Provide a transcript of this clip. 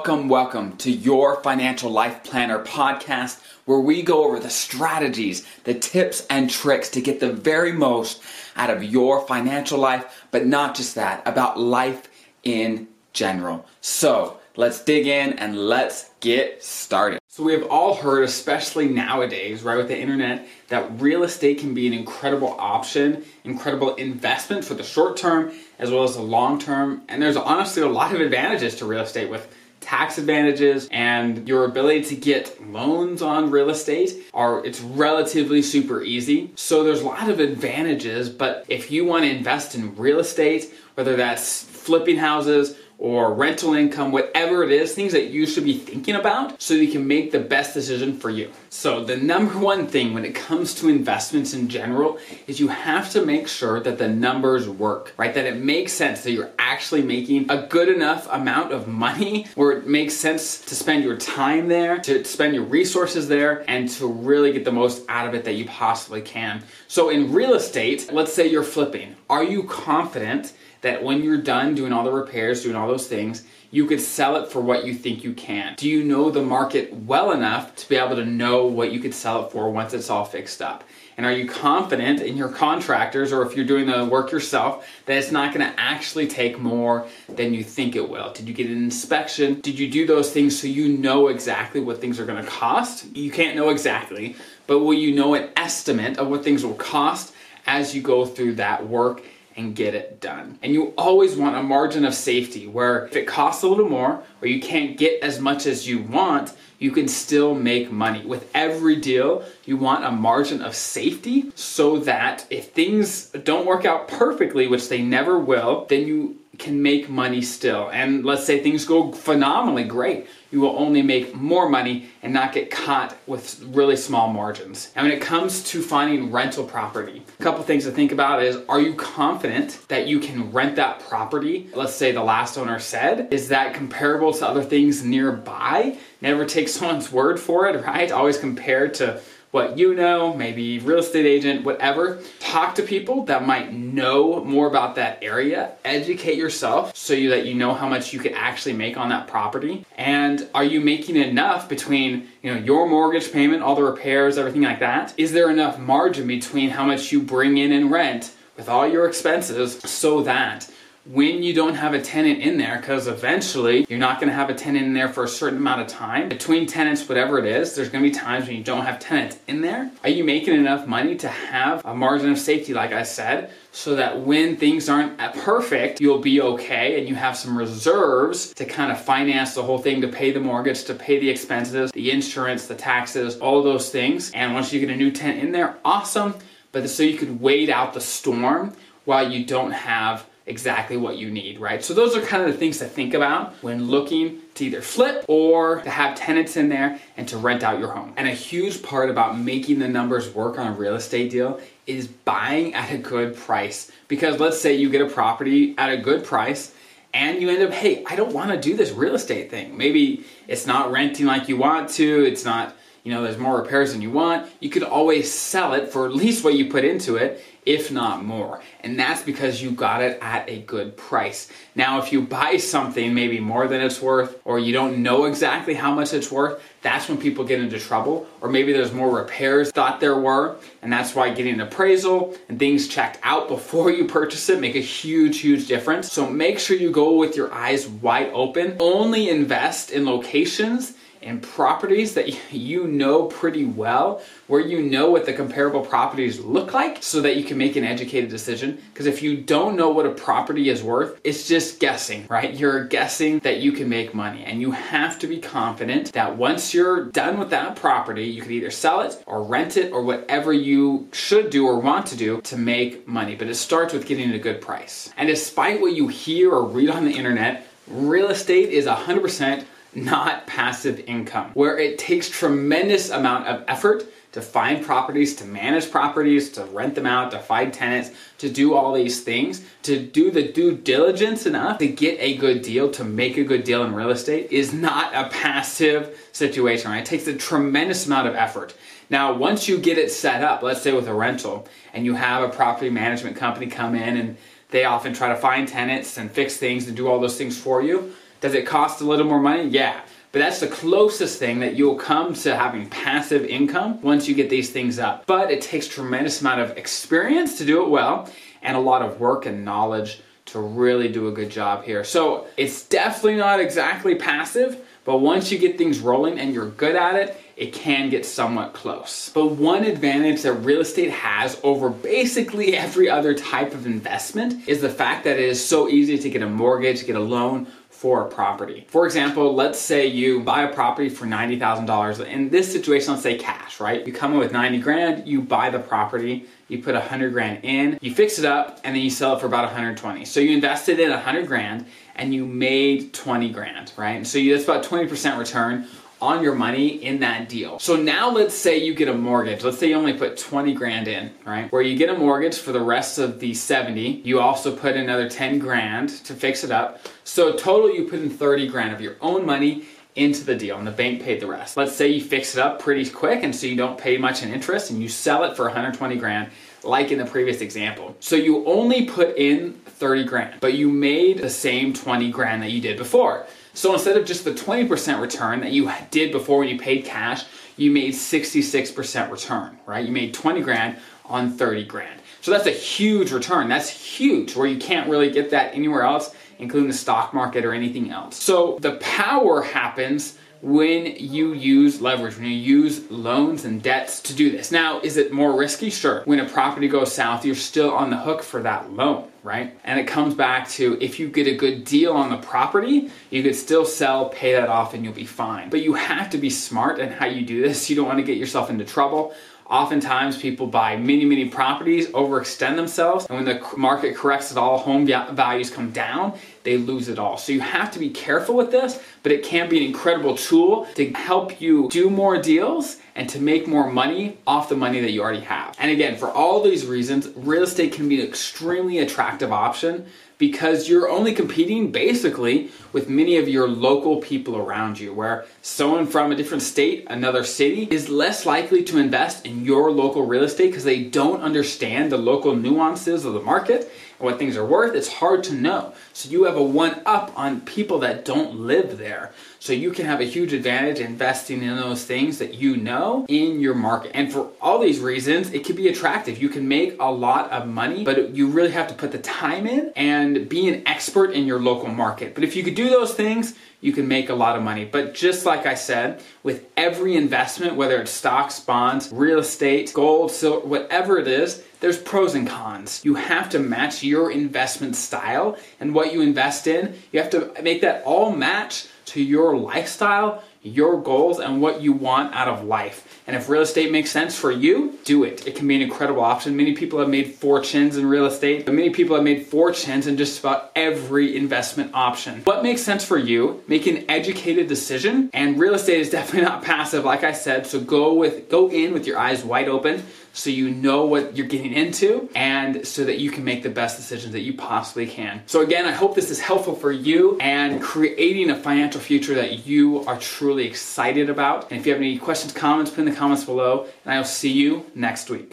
Welcome, welcome to your Financial Life Planner podcast, where we go over the strategies, the tips, and tricks to get the very most out of your financial life, but not just that, about life in general. So let's dig in and let's get started. So, we have all heard, especially nowadays, right, with the internet, that real estate can be an incredible option, incredible investment for the short term as well as the long term. And there's honestly a lot of advantages to real estate with tax advantages and your ability to get loans on real estate are it's relatively super easy. So there's a lot of advantages, but if you want to invest in real estate, whether that's flipping houses or rental income, whatever it is, things that you should be thinking about so you can make the best decision for you. So, the number one thing when it comes to investments in general is you have to make sure that the numbers work, right? That it makes sense that you're actually making a good enough amount of money where it makes sense to spend your time there, to spend your resources there, and to really get the most out of it that you possibly can. So, in real estate, let's say you're flipping. Are you confident? That when you're done doing all the repairs, doing all those things, you could sell it for what you think you can. Do you know the market well enough to be able to know what you could sell it for once it's all fixed up? And are you confident in your contractors, or if you're doing the work yourself, that it's not going to actually take more than you think it will? Did you get an inspection? Did you do those things so you know exactly what things are going to cost? You can't know exactly, but will you know an estimate of what things will cost as you go through that work and get it done. And you always want a margin of safety where if it costs a little more or you can't get as much as you want, you can still make money. With every deal, you want a margin of safety so that if things don't work out perfectly, which they never will, then you can make money still. And let's say things go phenomenally great. You will only make more money and not get caught with really small margins. And when it comes to finding rental property, a couple things to think about is are you confident that you can rent that property? Let's say the last owner said, is that comparable to other things nearby? Never take someone's word for it, right? Always compare to what you know, maybe real estate agent, whatever. Talk to people that might know more about that area. Educate yourself so you, that you know how much you could actually make on that property. And are you making enough between you know your mortgage payment, all the repairs, everything like that? Is there enough margin between how much you bring in in rent with all your expenses so that when you don't have a tenant in there, because eventually you're not to have a tenant in there for a certain amount of time. Between tenants, whatever it is, there's to be times when you don't have tenants in there. Are you making enough money to have a margin of safety, like I said, so that when things aren't perfect, you'll be okay and you have some reserves to kind of finance the whole thing, to pay the mortgage, to pay the expenses, the insurance, the taxes, all those things. And once you get a new tenant in there, awesome. But so you could wait out the storm while you don't have exactly what you need, right? So those are kind of the things to think about when looking to either flip or to have tenants in there and to rent out your home. And a huge part about making the numbers work on a real estate deal is buying at a good price. Because let's say you get a property at a good price and you end up, hey, I don't want to do this real estate thing. Maybe it's not renting like you want to, it's not you know, there's more repairs than you want, you could always sell it for at least what you put into it, if not more. And that's because you got it at a good price. Now, if you buy something maybe more than it's worth, or you don't know exactly how much it's worth, that's when people get into trouble. Or maybe there's more repairs thought there were, and that's why getting an appraisal and things checked out before you purchase it make a huge, huge difference. So make sure you go with your eyes wide open. Only invest in locations and properties that you know pretty well, where you know what the comparable properties look like so that you can make an educated decision. Because if you don't know what a property is worth, it's just guessing, right? You're guessing that you can make money. And you have to be confident that once you're done with that property, you can either sell it or rent it or whatever you should do or want to do to make money. But it starts with getting a good price. And despite what you hear or read on the internet, real estate is 100% not passive income, where it takes tremendous amount of effort to find properties, to manage properties, to rent them out, to find tenants, to do all these things, to do the due diligence enough to get a good deal, to make a good deal in real estate is not a passive situation, right? It takes a tremendous amount of effort. Now, once you get it set up, let's say with a rental, and you have a property management company come in and they often try to find tenants and fix things and do all those things for you Does it cost a little more money? Yeah. But that's the closest thing that you'll come to having passive income once you get these things up. But it takes tremendous amount of experience to do it well and a lot of work and knowledge to really do a good job here. So it's definitely not exactly passive, but once you get things rolling and you're good at it, it can get somewhat close. But one advantage that real estate has over basically every other type of investment is the fact that it is so easy to get a mortgage, get a loan for a property. For example, let's say you buy a property for $90,000. In this situation, let's say cash, right? You come in with 90 grand, you buy the property, you put 100 grand in, you fix it up, and then you sell it for about 120. So you invested in 100 grand and you made 20 grand, right? So you, that's about 20% return on your money in that deal. So now let's say you get a mortgage. Let's say you only put 20 grand in, right? Where you get a mortgage for the rest of the 70. You also put another 10 grand to fix it up. So total you put in 30 grand of your own money into the deal and the bank paid the rest. Let's say you fix it up pretty quick and so you don't pay much in interest and you sell it for 120 grand like in the previous example. So you only put in 30 grand, but you made the same 20 grand that you did before. So instead of just the 20% return that you did before when you paid cash, you made 66% return, right? You made 20 grand on 30 grand. So that's a huge return. That's huge where you can't really get that anywhere else, including the stock market or anything else. So the power happens when you use leverage, when you use loans and debts to do this. Now, is it more risky? Sure. When a property goes south, you're still on the hook for that loan, right? And it comes back to if you get a good deal on the property, you could still sell, pay that off, and you'll be fine. But you have to be smart in how you do this. You don't want to get yourself into trouble. Oftentimes, people buy many, many properties, overextend themselves, and when the market corrects at all, home values come down, they lose it all. So you have to be careful with this, but it can be an incredible tool to help you do more deals and to make more money off the money that you already have. And again, for all these reasons, real estate can be an extremely attractive option because you're only competing basically with many of your local people around you, where someone from a different state, another city, is less likely to invest in your local real estate because they don't understand the local nuances of the market what things are worth. It's hard to know. So you have a one up on people that don't live there. So you can have a huge advantage investing in those things that you know in your market. And for all these reasons, it can be attractive. You can make a lot of money, but you really have to put the time in and be an expert in your local market. But if you could do those things, you can make a lot of money. But just like I said, with every investment, whether it's stocks, bonds, real estate, gold, silver, whatever it is, there's pros and cons. You have to match your investment style and what you invest in. You have to make that all match to your lifestyle, your goals, and what you want out of life. And if real estate makes sense for you, do it. It can be an incredible option. Many people have made fortunes in real estate, but many people have made fortunes in just about every investment option. What makes sense for you? Make an educated decision. And real estate is definitely not passive, like I said. So go with go in with your eyes wide open so you know what you're getting into and so that you can make the best decisions that you possibly can. So, again, I hope this is helpful for you and creating a financial future that you are truly excited about. And if you have any questions, comments, put in the comments below, and I'll see you next week.